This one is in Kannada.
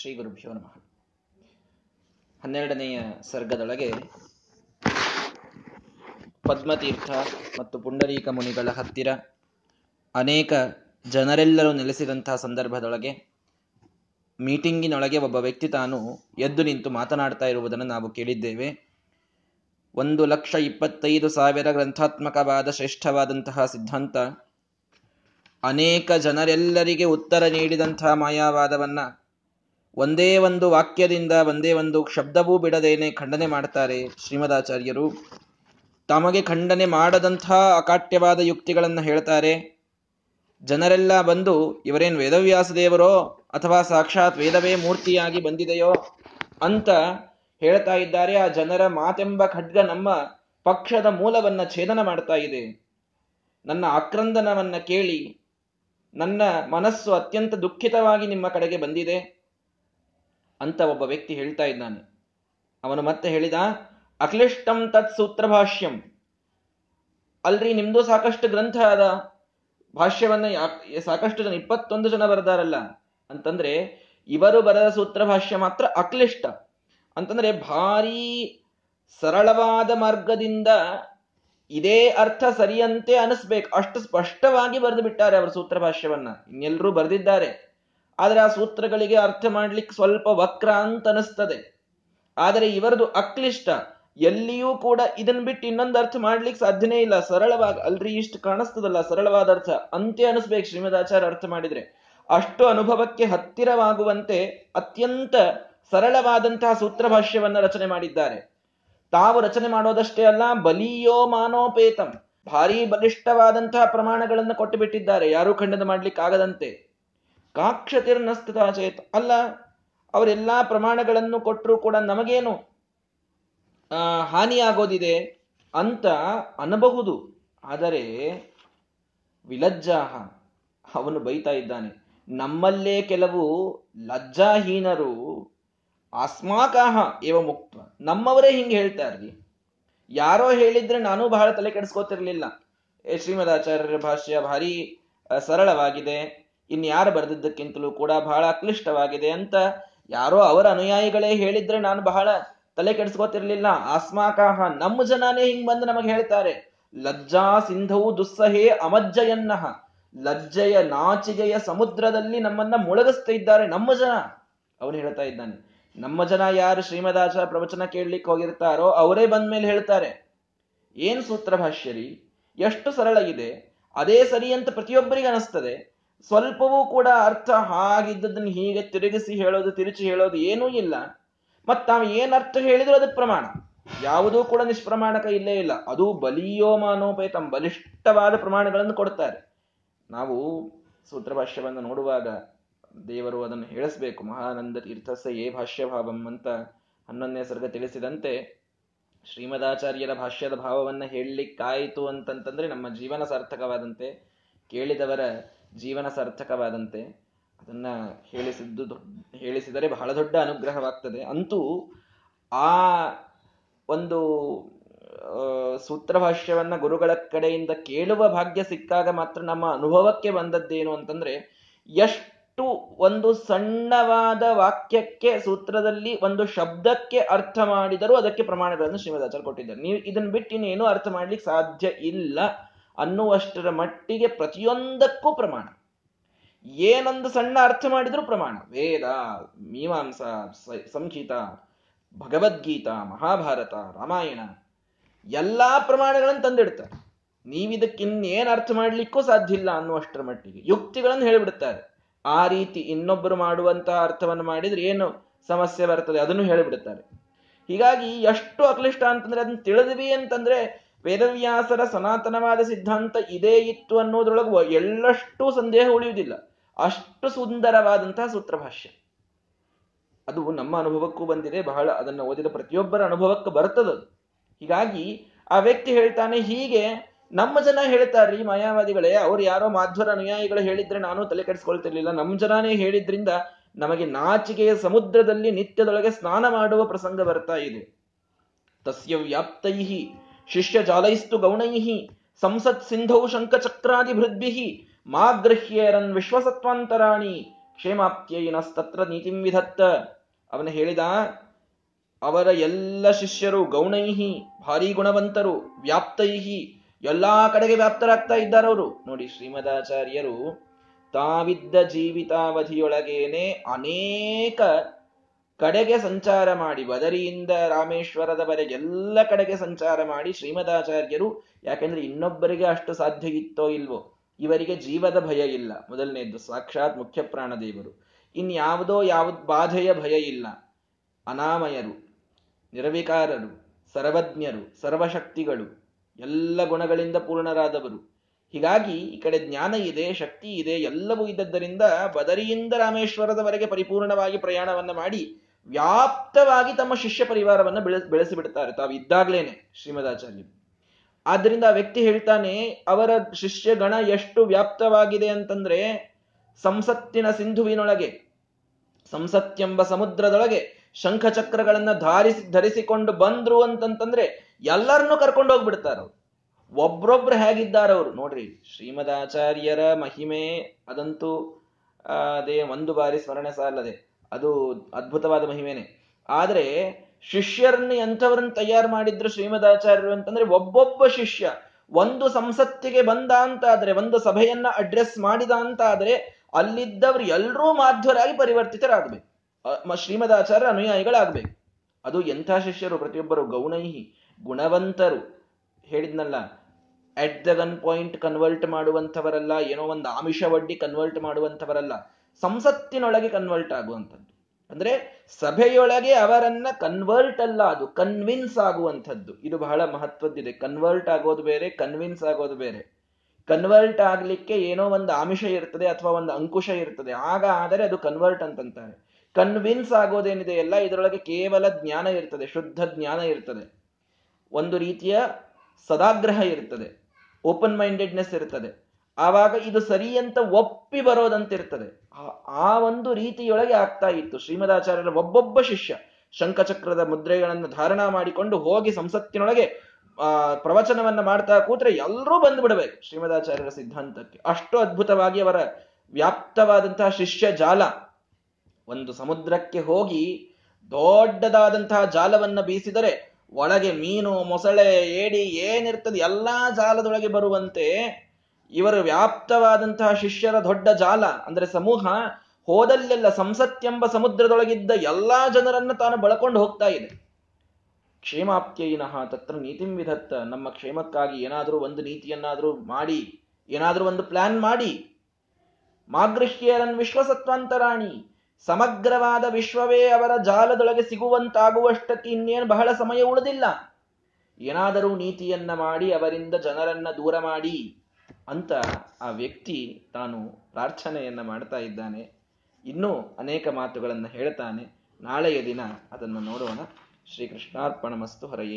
ಶ್ರೀ ಗುರುಭ್ಯೋ ನಮಃ. ಹನ್ನೆರಡನೆಯ ಸರ್ಗದೊಳಗೆ ಪದ್ಮತೀರ್ಥ ಮತ್ತು ಪುಂಡರೀಕ ಮುನಿಗಳ ಹತ್ತಿರ ಅನೇಕ ಜನರೆಲ್ಲರೂ ನೆಲೆಸಿದಂತಹ ಸಂದರ್ಭದೊಳಗೆ ಮೀಟಿಂಗಿನೊಳಗೆ ಒಬ್ಬ ವ್ಯಕ್ತಿ ತಾನು ಎದ್ದು ನಿಂತು ಮಾತನಾಡ್ತಾ ಇರುವುದನ್ನು ನಾವು ಕೇಳಿದ್ದೇವೆ. ಒಂದು ಲಕ್ಷ ಇಪ್ಪತ್ತೈದು ಸಾವಿರ ಗ್ರಂಥಾತ್ಮಕವಾದ ಶ್ರೇಷ್ಠವಾದಂತಹ ಸಿದ್ಧಾಂತ ಅನೇಕ ಜನರೆಲ್ಲರಿಗೆ ಉತ್ತರ ನೀಡಿದಂತಹ ಮಾಯಾವಾದವನ್ನ ಒಂದೇ ಒಂದು ವಾಕ್ಯದಿಂದ ಒಂದೇ ಒಂದು ಶಬ್ದವೂ ಬಿಡದೇನೆ ಖಂಡನೆ ಮಾಡ್ತಾರೆ ಶ್ರೀಮದಾಚಾರ್ಯರು. ತಮಗೆ ಖಂಡನೆ ಮಾಡದಂಥ ಅಕಾಟ್ಯವಾದ ಯುಕ್ತಿಗಳನ್ನು ಹೇಳ್ತಾರೆ. ಜನರೆಲ್ಲ ಬಂದು, ಇವರೇನು ವೇದವ್ಯಾಸ ದೇವರೋ ಅಥವಾ ಸಾಕ್ಷಾತ್ ವೇದವೇ ಮೂರ್ತಿಯಾಗಿ ಬಂದಿದೆಯೋ? ಅಂತ ಹೇಳ್ತಾ ಇದ್ದಾರೆ. ಆ ಜನರ ಮಾತೆಂಬ ಖಡ್ಗ ನಮ್ಮ ಪಕ್ಷದ ಮೂಲವನ್ನ ಛೇದನ ಮಾಡ್ತಾ ಇದೆ. ನನ್ನ ಆಕ್ರಂದನವನ್ನ ಕೇಳಿ ನನ್ನ ಮನಸ್ಸು ಅತ್ಯಂತ ದುಃಖಿತವಾಗಿ ನಿಮ್ಮ ಕಡೆಗೆ ಬಂದಿದೆ. ಅಂತ ಒಬ್ಬ ವ್ಯಕ್ತಿ ಹೇಳ್ತಾ ಇದ್ದಾನೆ. ಅವನು ಮತ್ತೆ ಹೇಳಿದ, ಅಕ್ಲಿಷ್ಟಂ ತತ್ ಸೂತ್ರ ಭಾಷ್ಯಂ ಅಲ್ರಿ, ನಿಮ್ದು ಸಾಕಷ್ಟು ಗ್ರಂಥ ಅದ. ಭಾಷ್ಯವನ್ನ ಸಾಕಷ್ಟು ಜನ, ಇಪ್ಪತ್ತೊಂದು ಜನ ಬರೆದಾರಲ್ಲ. ಅಂತಂದ್ರೆ, ಇವರು ಬರೆದ ಸೂತ್ರ ಭಾಷ್ಯ ಮಾತ್ರ ಅಕ್ಲಿಷ್ಟ. ಅಂತಂದ್ರೆ, ಭಾರೀ, ಸರಳವಾದ ಮಾರ್ಗದಿಂದ ಇದೇ ಅರ್ಥ ಸರಿಯಂತೆ ಅನಿಸ್ಬೇಕು. ಅಷ್ಟು ಸ್ಪಷ್ಟವಾಗಿ ಬರೆದು ಬಿಟ್ಟಾರೆ ಅವರ ಸೂತ್ರ ಭಾಷ್ಯವನ್ನ ಬರೆದಿದ್ದಾರೆ. ಆದರೆ ಆ ಸೂತ್ರಗಳಿಗೆ ಅರ್ಥ ಮಾಡ್ಲಿಕ್ಕೆ ಸ್ವಲ್ಪ ವಕ್ರ ಅಂತ ಅನಿಸ್ತದೆ. ಆದರೆ ಇವರದು ಅಕ್ಲಿಷ್ಟ. ಎಲ್ಲಿಯೂ ಕೂಡ ಇದನ್ನ ಬಿಟ್ಟು ಇನ್ನೊಂದು ಅರ್ಥ ಮಾಡ್ಲಿಕ್ಕೆ ಸಾಧ್ಯನೇ ಇಲ್ಲ. ಸರಳವಾಗಿ, ಅಲ್ರಿ, ಇಷ್ಟು ಕಾಣಿಸ್ತದಲ್ಲ, ಸರಳವಾದ ಅರ್ಥ. ಅಂತೆ ಅನಿಸ್ಬೇಕು ಶ್ರೀಮದಾಚಾರ್ಯ ಅರ್ಥ ಮಾಡಿದ್ರೆ. ಅಷ್ಟು ಅನುಭವಕ್ಕೆ ಹತ್ತಿರವಾಗುವಂತೆ ಅತ್ಯಂತ ಸರಳವಾದಂತಹ ಸೂತ್ರ ಭಾಷ್ಯವನ್ನ ರಚನೆ ಮಾಡಿದ್ದಾರೆ. ತಾವು ರಚನೆ ಮಾಡೋದಷ್ಟೇ ಅಲ್ಲ, ಬಲಿಯೋ ಮಾನೋಪೇತಂ. ಭಾರಿ ಬಲಿಷ್ಠವಾದಂತಹ ಪ್ರಮಾಣಗಳನ್ನು ಕೊಟ್ಟು ಬಿಟ್ಟಿದ್ದಾರೆ. ಯಾರೂ ಖಂಡನ ಮಾಡ್ಲಿಕ್ಕೆ ಆಗದಂತೆ ಕಾಕ್ಷತಿರ್ನಸ್ತದ ಚೇತ್. ಅಲ್ಲ, ಅವರೆಲ್ಲ ಪ್ರಮಾಣಗಳನ್ನು ಕೊಟ್ಟರೂ ಕೂಡ ನಮಗೇನು ಹಾನಿಯಾಗೋದಿದೆ ಅಂತ ಅನ್ನಬಹುದು. ಆದರೆ, ವಿಲಜ್ಜಾಹ, ಅವನು ಬೈತಾ ಇದ್ದಾನೆ. ನಮ್ಮಲ್ಲೇ ಕೆಲವು ಲಜ್ಜಾಹೀನರು ಅಸ್ಮಾಕಾಹ ಏವ ಮುಕ್ತ. ನಮ್ಮವರೇ ಹಿಂಗೆ ಹೇಳ್ತಾರ್ರಿ ಯಾರೋ ಹೇಳಿದ್ರೆ ನಾನು ಬಹಳ ತಲೆ ಕೆಡಿಸ್ಕೋತಿರ್ಲಿಲ್ಲ. ಶ್ರೀಮದಾಚಾರ್ಯರ ಭಾಷ್ಯ ಭಾರಿ ಸರಳವಾಗಿದೆ. ಇನ್ಯಾರು ಬರೆದಿದ್ದಕ್ಕಿಂತಲೂ ಕೂಡ ಬಹಳ ಅಕ್ಲಿಷ್ಟವಾಗಿದೆ ಅಂತ ಯಾರೋ ಅವರ ಅನುಯಾಯಿಗಳೇ ಹೇಳಿದ್ರೆ ನಾನು ಬಹಳ ತಲೆ ಕೆಡಿಸ್ಕೋತಿರ್ಲಿಲ್ಲ. ಆಸ್ಮಾಕಾಹ ನಮ್ಮ ಜನಾನೇ ಹಿಂಗ್ ಬಂದು ನಮಗೆ ಹೇಳ್ತಾರೆ, ಲಜ್ಜಾ ಸಿಂಧವು ದುಸ್ಸಹೇ ಅಮಜ್ಜಯನ್ನಹ, ಲಜ್ಜೆಯ ನಾಚಿಗೆಯ ಸಮುದ್ರದಲ್ಲಿ ನಮ್ಮನ್ನ ಮುಳುಗಿಸ್ತಾ ಇದ್ದಾರೆ ನಮ್ಮ ಜನ. ಅವನು ಹೇಳ್ತಾ ಇದ್ದಾನೆ, ನಮ್ಮ ಜನ ಯಾರು ಶ್ರೀಮದಾಚಾರ ಪ್ರವಚನ ಕೇಳಲಿಕ್ಕೆ ಹೋಗಿರ್ತಾರೋ ಅವರೇ ಬಂದ ಮೇಲೆ ಹೇಳ್ತಾರೆ. ಏನ್ ಸೂತ್ರ ಭಾಷ್ಯರಿ ಎಷ್ಟು ಸರಳ ಇದೆ, ಅದೇ ಸರಿ ಅಂತ ಪ್ರತಿಯೊಬ್ಬರಿಗೆ ಅನಿಸ್ತದೆ ಸ್ವಲ್ಪವೂ ಕೂಡ ಅರ್ಥ ಹಾಗಿದ್ದದನ್ನು ಹೀಗೆ ತಿರುಗಿಸಿ ಹೇಳೋದು, ತಿರುಚಿ ಹೇಳೋದು ಏನೂ ಇಲ್ಲ. ಮತ್ತು ತಾವು ಏನ್ ಅರ್ಥ ಹೇಳಿದ್ರು ಅದಕ್ಕೆ ಪ್ರಮಾಣ. ಯಾವುದೂ ಕೂಡ ನಿಷ್ಪ್ರಮಾಣಕ ಇಲ್ಲೇ ಇಲ್ಲ. ಅದು ಬಲಿಯೋ ಮಾನೋಪೇತಂ ಬಲಿಷ್ಠವಾದ ಪ್ರಮಾಣಗಳನ್ನು ಕೊಡ್ತಾರೆ ನಾವು ಸೂತ್ರಭಾಷ್ಯವನ್ನು ನೋಡುವಾಗ ದೇವರು ಅದನ್ನು ಹೇಳಿಸ್ಬೇಕು. ಮಹಾನಂದ ತೀರ್ಥಸ್ಯ ಏ ಭಾಷ್ಯಭಾವಂ ಅಂತ ಹನ್ನೊಂದನೇ ಸರ್ಗ ತಿಳಿಸಿದಂತೆ ಶ್ರೀಮದಾಚಾರ್ಯರ ಭಾಷ್ಯದ ಭಾವವನ್ನು ಹೇಳಲಿಕ್ಕಾಯಿತು ಅಂತಂತಂದ್ರೆ ನಮ್ಮ ಜೀವನ ಸಾರ್ಥಕವಾದಂತೆ ಕೇಳಿದವರ ಜೀವನ ಸಾರ್ಥಕವಾದಂತೆ ಅದನ್ನ ಹೇಳಿಸಿದ್ದು ಹೇಳಿಸಿದರೆ ಬಹಳ ದೊಡ್ಡ ಅನುಗ್ರಹವಾಗ್ತದೆ. ಅಂತೂ ಆ ಒಂದು ಸೂತ್ರಭಾಷ್ಯವನ್ನ ಗುರುಗಳ ಕಡೆಯಿಂದ ಕೇಳುವ ಭಾಗ್ಯ ಸಿಕ್ಕಾಗ ಮಾತ್ರ ನಮ್ಮ ಅನುಭವಕ್ಕೆ ಬಂದದ್ದೇನು ಅಂತಂದ್ರೆ, ಎಷ್ಟು ಒಂದು ಸಣ್ಣವಾದ ವಾಕ್ಯಕ್ಕೆ, ಸೂತ್ರದಲ್ಲಿ ಒಂದು ಶಬ್ದಕ್ಕೆ ಅರ್ಥ ಮಾಡಿದರೂ ಅದಕ್ಕೆ ಪ್ರಮಾಣಗಳನ್ನು ಶ್ರೀಮದಾಚಾರ್ಯ ಕೊಟ್ಟಿದ್ದಾರೆ. ನೀವು ಇದನ್ನ ಬಿಟ್ಟು ಇನ್ನೇನು ಅರ್ಥ ಮಾಡ್ಲಿಕ್ಕೆ ಸಾಧ್ಯ ಇಲ್ಲ. ಅನ್ನುವಷ್ಟರ ಮಟ್ಟಿಗೆ ಪ್ರತಿಯೊಂದಕ್ಕೂ ಪ್ರಮಾಣ. ಏನೊಂದು ಸಣ್ಣ ಅರ್ಥ ಮಾಡಿದರೂ ಪ್ರಮಾಣ. ವೇದ, ಮೀಮಾಂಸ ಸಂಹಿತ, ಭಗವದ್ಗೀತಾ, ಮಹಾಭಾರತ, ರಾಮಾಯಣ, ಎಲ್ಲ ಪ್ರಮಾಣಗಳನ್ನು ತಂದಿಡ್ತಾರೆ. ನೀವಿದಕ್ಕಿನ್ನೇನು ಅರ್ಥ ಮಾಡಲಿಕ್ಕೂ ಸಾಧ್ಯ ಇಲ್ಲ ಅನ್ನುವಷ್ಟರ ಮಟ್ಟಿಗೆ. ಯುಕ್ತಿಗಳನ್ನು ಹೇಳಿಬಿಡುತ್ತಾರೆ ಆ ರೀತಿ ಇನ್ನೊಬ್ಬರು ಮಾಡುವಂತಹ ಅರ್ಥವನ್ನು ಮಾಡಿದ್ರೆ ಏನು ಸಮಸ್ಯೆ ಬರ್ತದೆ ಅದನ್ನು ಹೇಳಿಬಿಡುತ್ತಾರೆ ಹೀಗಾಗಿ ಎಷ್ಟು ಅಕ್ಲಿಷ್ಟ ಅಂತಂದ್ರೆ ಅದನ್ನ ತಿಳಿದ್ವಿ ಅಂತಂದ್ರೆ ವೇದವ್ಯಾಸರ ಸನಾತನವಾದ ಸಿದ್ಧಾಂತ ಇದೇ ಇತ್ತು ಅನ್ನೋದ್ರೊಳಗೆ ಎಳ್ಳಷ್ಟು ಸಂದೇಹ ಉಳಿಯುವುದಿಲ್ಲ. ಅಷ್ಟು ಸುಂದರವಾದಂತಹ ಸೂತ್ರಭಾಷ್ಯ. ಅದು ನಮ್ಮ ಅನುಭವಕ್ಕೂ ಬಂದಿದೆ, ಬಹಳ ಅದನ್ನು ಓದಿದ ಪ್ರತಿಯೊಬ್ಬರ ಅನುಭವಕ್ಕೆ ಬರ್ತದದು ಹೀಗಾಗಿ ಆ ವ್ಯಕ್ತಿ ಹೇಳ್ತಾನೆ, ಹೀಗೆ ನಮ್ಮ ಜನ ಹೇಳ್ತಾರ್ರಿ ಮಾಯಾವಾದಿಗಳೇ, ಅವ್ರು ಯಾರೋ ಮಾಧ್ವರ ಅನುಯಾಯಿಗಳು ಹೇಳಿದ್ರೆ ನಾನು ತಲೆ ಕೆಡಿಸ್ಕೊಳ್ತಿರ್ಲಿಲ್ಲ. ನಮ್ಮ ಜನನೇ ಹೇಳಿದ್ರಿಂದ ನಮಗೆ ನಾಚಿಕೆಯ ಸಮುದ್ರದಲ್ಲಿ ನಿತ್ಯದೊಳಗೆ ಸ್ನಾನ ಮಾಡುವ ಪ್ರಸಂಗ ಬರ್ತಾ ಇದೆ. ತಸ್ಯ ವ್ಯಾಪ್ತೈ ಶಿಷ್ಯ ಜಾಲೈಸ್ತು ಗೌಣೈ ಸಂಸತ್ ಸಿಂಧೌ ಶಂಖಚಕ್ರಾದಿ ಭೃದ್ಭಿ ಮಾ ಗೃಹ್ಯೇರನ್ ವಿಶ್ವಸತ್ವಾಂತರಾಣಿ ಕ್ಷೇಮಾಪ್ತ್ಯಯಿನಸ್ತತ್ರ ನೀತಿಂ ವಿಧತ್ತ. ಅವನು ಹೇಳಿದ, ಅವರ ಎಲ್ಲ ಶಿಷ್ಯರು ಗೌಣೈಹಿ, ಭಾರಿ ಗುಣವಂತರು, ವ್ಯಾಪ್ತೈಹಿ, ಎಲ್ಲಾ ಕಡೆಗೆ ವ್ಯಾಪ್ತರಾಗ್ತಾ ಇದ್ದಾರವರು ನೋಡಿ ಶ್ರೀಮದಾಚಾರ್ಯರು, ತಾವಿದ್ದ ಜೀವಿತಾವಧಿಯೊಳಗೇನೆ ಅನೇಕ ಕಡೆಗೆ ಸಂಚಾರ ಮಾಡಿ ಬದರಿಯಿಂದ ರಾಮೇಶ್ವರದವರೆಗೆ ಎಲ್ಲ ಕಡೆಗೆ ಸಂಚಾರ ಮಾಡಿ ಶ್ರೀಮದಾಚಾರ್ಯರು, ಯಾಕೆಂದ್ರೆ ಇನ್ನೊಬ್ಬರಿಗೆ ಅಷ್ಟು ಸಾಧ್ಯ ಇತ್ತೋ ಇಲ್ವೋ, ಇವರಿಗೆ ಜೀವದ ಭಯ ಇಲ್ಲ. ಮೊದಲನೇದ್ದು, ಸಾಕ್ಷಾತ್ ಮುಖ್ಯ ಪ್ರಾಣದೇವರು. ಇನ್ಯಾವುದೋ ಯಾವ್ದು ಬಾಧೆಯ ಭಯ ಇಲ್ಲ. ಅನಾಮಯರು, ನಿರ್ವಿಕಾರರು, ಸರ್ವಜ್ಞರು, ಸರ್ವಶಕ್ತಿಗಳು, ಎಲ್ಲ ಗುಣಗಳಿಂದ ಪೂರ್ಣರಾದವರು. ಹೀಗಾಗಿ ಈ ಕಡೆ ಜ್ಞಾನ ಇದೆ, ಶಕ್ತಿ ಇದೆ, ಎಲ್ಲವೂ ಇದ್ದದ್ದರಿಂದ ಬದರಿಯಿಂದ ರಾಮೇಶ್ವರದವರೆಗೆ ಪರಿಪೂರ್ಣವಾಗಿ ಪ್ರಯಾಣವನ್ನು ಮಾಡಿ ವ್ಯಾಪ್ತವಾಗಿ ತಮ್ಮ ಶಿಷ್ಯ ಪರಿವಾರವನ್ನು ಬೆಳೆ ಬೆಳೆಸಿ ಬಿಡ್ತಾರೆ ತಾವು ಇದ್ದಾಗ್ಲೇನೆ ಶ್ರೀಮದಾಚಾರ್ಯರು ಆದ್ದರಿಂದ ಆ ವ್ಯಕ್ತಿ ಹೇಳ್ತಾನೆ, ಅವರ ಶಿಷ್ಯ ಗಣ ಎಷ್ಟು ವ್ಯಾಪ್ತವಾಗಿದೆ ಅಂತಂದ್ರೆ, ಸಂಸತ್ತಿನ ಸಿಂಧುವಿನೊಳಗೆ, ಸಂಸತ್ತೆಂಬ ಸಮುದ್ರದೊಳಗೆ ಶಂಖಚಕ್ರಗಳನ್ನ ಧಾರಿಸಿ, ಧರಿಸಿಕೊಂಡು ಬಂದ್ರು ಅಂತಂತಂದ್ರೆ ಎಲ್ಲರನ್ನೂ ಕರ್ಕೊಂಡು ಹೋಗ್ಬಿಡ್ತಾರ ಒಬ್ರೊಬ್ರು ಹೇಗಿದ್ದಾರೆ ಅವರು? ನೋಡ್ರಿ, ಶ್ರೀಮದಾಚಾರ್ಯರ ಮಹಿಮೆ ಅದಂತೂ ಅದೇ ಒಂದು ಬಾರಿ ಸ್ಮರಣೆ ಸಾಲದೆ. ಅದು ಅದ್ಭುತವಾದ ಮಹಿಮೆನೆ. ಆದರೆ ಶಿಷ್ಯರನ್ನ ಎಂಥವ್ರನ್ನ ತಯಾರು ಮಾಡಿದ್ರು ಶ್ರೀಮದಾಚಾರ್ಯರು ಅಂತಂದ್ರೆ ಒಬ್ಬೊಬ್ಬ ಶಿಷ್ಯ. ಒಂದು ಸಂಸತ್ತಿಗೆ ಬಂದ ಅಂತ ಆದ್ರೆ ಒಂದು ಸಭೆಯನ್ನ ಅಡ್ರೆಸ್ ಮಾಡಿದ ಅಂತ ಆದ್ರೆ ಅಲ್ಲಿದ್ದವ್ರು ಎಲ್ಲರೂ ಮಾಧ್ವರಾಗಿ ಪರಿವರ್ತಿತರಾಗಬೇಕು ಶ್ರೀಮದಾಚಾರ್ಯ ಅನುಯಾಯಿಗಳಾಗಬೇಕು. ಅದು ಎಂಥ ಶಿಷ್ಯರು? ಪ್ರತಿಯೊಬ್ಬರು ಗೌಣೈಹಿ, ಗುಣವಂತರು. ಹೇಳಿದ್ನಲ್ಲ at the gun point convert ಮಾಡುವಂಥವರಲ್ಲ, ಏನೋ ಒಂದು ಆಮಿಷ ಒಡ್ಡಿ ಕನ್ವರ್ಟ್ ಮಾಡುವಂಥವರಲ್ಲ. ಸಂಸತ್ತಿನೊಳಗೆ ಕನ್ವರ್ಟ್ ಆಗುವಂಥದ್ದು. ಅಂದ್ರೆ ಸಭೆಯೊಳಗೆ ಅವರನ್ನ ಕನ್ವರ್ಟ್ ಅಲ್ಲ ಅದು ಕನ್ವಿನ್ಸ್ ಆಗುವಂಥದ್ದು. ಇದು ಬಹಳ ಮಹತ್ವದ್ದಿದೆ. ಕನ್ವರ್ಟ್ ಆಗೋದು ಬೇರೆ ಕನ್ವಿನ್ಸ್ ಆಗೋದು ಬೇರೆ. ಕನ್ವರ್ಟ್ ಆಗ್ಲಿಕ್ಕೆ ಏನೋ ಒಂದು ಆಮಿಷ ಇರ್ತದೆ ಅಥವಾ ಒಂದು ಅಂಕುಶ ಇರ್ತದೆ. ಆಗ ಆದರೆ ಅದು ಕನ್ವರ್ಟ್ ಅಂತಂತಾರೆ. ಕನ್ವಿನ್ಸ್ ಆಗೋದೇನಿದೆ ಎಲ್ಲ ಇದರೊಳಗೆ ಕೇವಲ ಜ್ಞಾನ ಇರ್ತದೆ, ಶುದ್ಧ ಜ್ಞಾನ ಇರ್ತದೆ. ಒಂದು ರೀತಿಯ ಸದಾಗ್ರಹ ಇರ್ತದೆ. ಓಪನ್ ಮೈಂಡೆಡ್ನೆಸ್ ಇರ್ತದೆ. ಆವಾಗ ಇದು ಸರಿ ಅಂತ ಒಪ್ಪಿ ಬರೋದಂತಿರ್ತದೆ. ಆ ಒಂದು ರೀತಿಯೊಳಗೆ ಆಗ್ತಾ ಇತ್ತು ಶ್ರೀಮದಾಚಾರ್ಯರ ಒಬ್ಬೊಬ್ಬ ಶಿಷ್ಯ. ಶಂಖಚಕ್ರದ ಮುದ್ರೆಗಳನ್ನು ಧಾರಣ ಮಾಡಿಕೊಂಡು ಹೋಗಿ ಸಂಸತ್ತಿನೊಳಗೆ, ಆ, ಪ್ರವಚನವನ್ನ ಮಾಡ್ತಾ ಕೂತ್ರೆ ಎಲ್ಲರೂ ಬಂದು ಬಿಡಬೇಕು ಶ್ರೀಮದಾಚಾರ್ಯರ ಸಿದ್ಧಾಂತಕ್ಕೆ. ಅಷ್ಟು ಅದ್ಭುತವಾಗಿ ಅವರ ವ್ಯಾಪ್ತವಾದಂತಹ ಶಿಷ್ಯ ಜಾಲ. ಒಂದು ಸಮುದ್ರಕ್ಕೆ ಹೋಗಿ ದೊಡ್ಡದಾದಂತಹ ಜಾಲವನ್ನ ಬೀಸಿದರೆ ಒಳಗೆ ಮೀನು, ಮೊಸಳೆ, ಏಡಿ ಏನಿರ್ತದೆ ಎಲ್ಲಾ ಜಾಲದೊಳಗೆ ಬರುವಂತೆ ಇವರು ವ್ಯಾಪ್ತವಾದಂತಹ ಶಿಷ್ಯರ ದೊಡ್ಡ ಜಾಲ, ಅಂದ್ರೆ ಸಮೂಹ, ಹೋದಲ್ಲೆಲ್ಲ ಸಂಸತ್ಯೆಂಬ ಸಮುದ್ರದೊಳಗಿದ್ದ ಎಲ್ಲಾ ಜನರನ್ನ ತಾನು ಬಳಕೊಂಡು ಹೋಗ್ತಾ ಇದೆ. ಕ್ಷೇಮಾಪ್ತ್ಯಯಿನಃ ತತ್ರ ನೀತಿಂ ವಿಧತ್ತ. ನಮ್ಮ ಕ್ಷೇಮಕ್ಕಾಗಿ ಏನಾದರೂ ಒಂದು ನೀತಿಯನ್ನಾದರೂ ಮಾಡಿ, ಏನಾದರೂ ಒಂದು ಪ್ಲಾನ್ ಮಾಡಿ. ಮಾಗೃಹ್ಯರನ್ ವಿಶ್ವಸತ್ವಾಂತರಾಣಿ. ಸಮಗ್ರವಾದ ವಿಶ್ವವೇ ಅವರ ಜಾಲದೊಳಗೆ ಸಿಗುವಂತಾಗುವಷ್ಟಕ್ಕೆ ಇನ್ನೇನು ಬಹಳ ಸಮಯ ಉಳಿದಿಲ್ಲ. ಏನಾದರೂ ನೀತಿಯನ್ನ ಮಾಡಿ, ಅವರಿಂದ ಜನರನ್ನ ದೂರ ಮಾಡಿ. ಅಂತ ಆ ವ್ಯಕ್ತಿ ತಾನು ಪ್ರಾರ್ಥನೆಯನ್ನು ಮಾಡ್ತಾ ಇದ್ದಾನೆ. ಇನ್ನೂ ಅನೇಕ ಮಾತುಗಳನ್ನು ಹೇಳ್ತಾನೆ. ನಾಳೆಯ ದಿನ ಅದನ್ನು ನೋಡೋಣ. ಶ್ರೀಕೃಷ್ಣಾರ್ಪಣ ಮಸ್ತು ಹೊರೆಯೇ